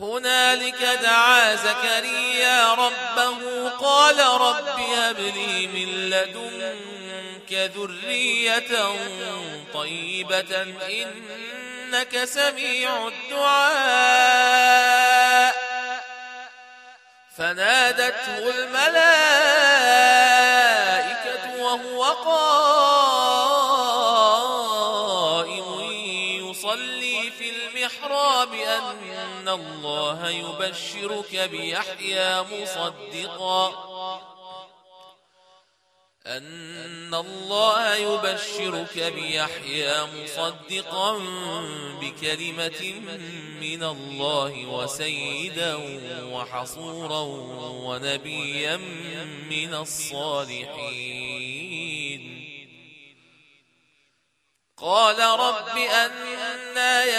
هنالك دعا زكريا ربه قال رب هب لي من لدنك ذرية طيبة إنك سميع الدعاء. فنادته الملائكة وهو قائم. يصلي في المحراب أن الله يبشرك بيحيى مصدقا. أن الله يبشرك بيحيى مصدقا بكلمة من الله وسيدا وحصورا ونبيا من الصالحين. قال رب أنا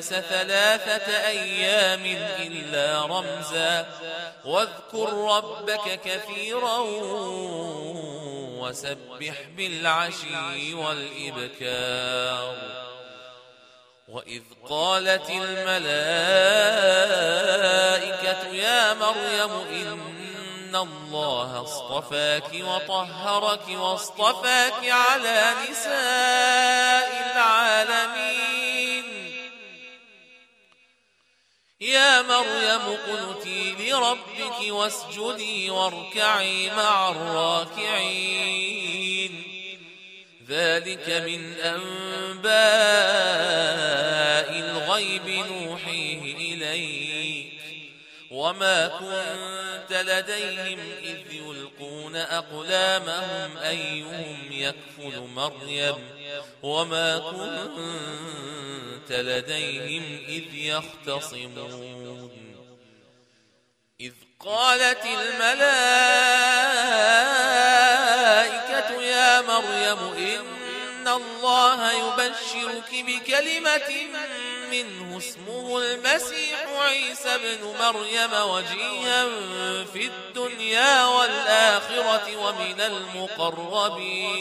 ثلاثة أيام إلا رمزا. واذكر ربك كثيرا وسبح بالعشي والإبكار. وإذ قالت الملائكة يا مريم إن الله اصطفاك وطهرك واصطفاك على نساء يا مريم قنتي لربك واسجدي واركعي مع الراكعين. ذلك من أنباء الغيب نوحيه إليك. وما كنت لديهم إذ يلقون أقلامهم أيهم يكفل مريم. وما كنت لديهم إذ يختصمون. إذ قالت الملائكة يا مريم إن الله يبشرك بكلمة منه اسمه المسيح عيسى بن مريم وجيها في الدنيا والآخرة ومن المقربين.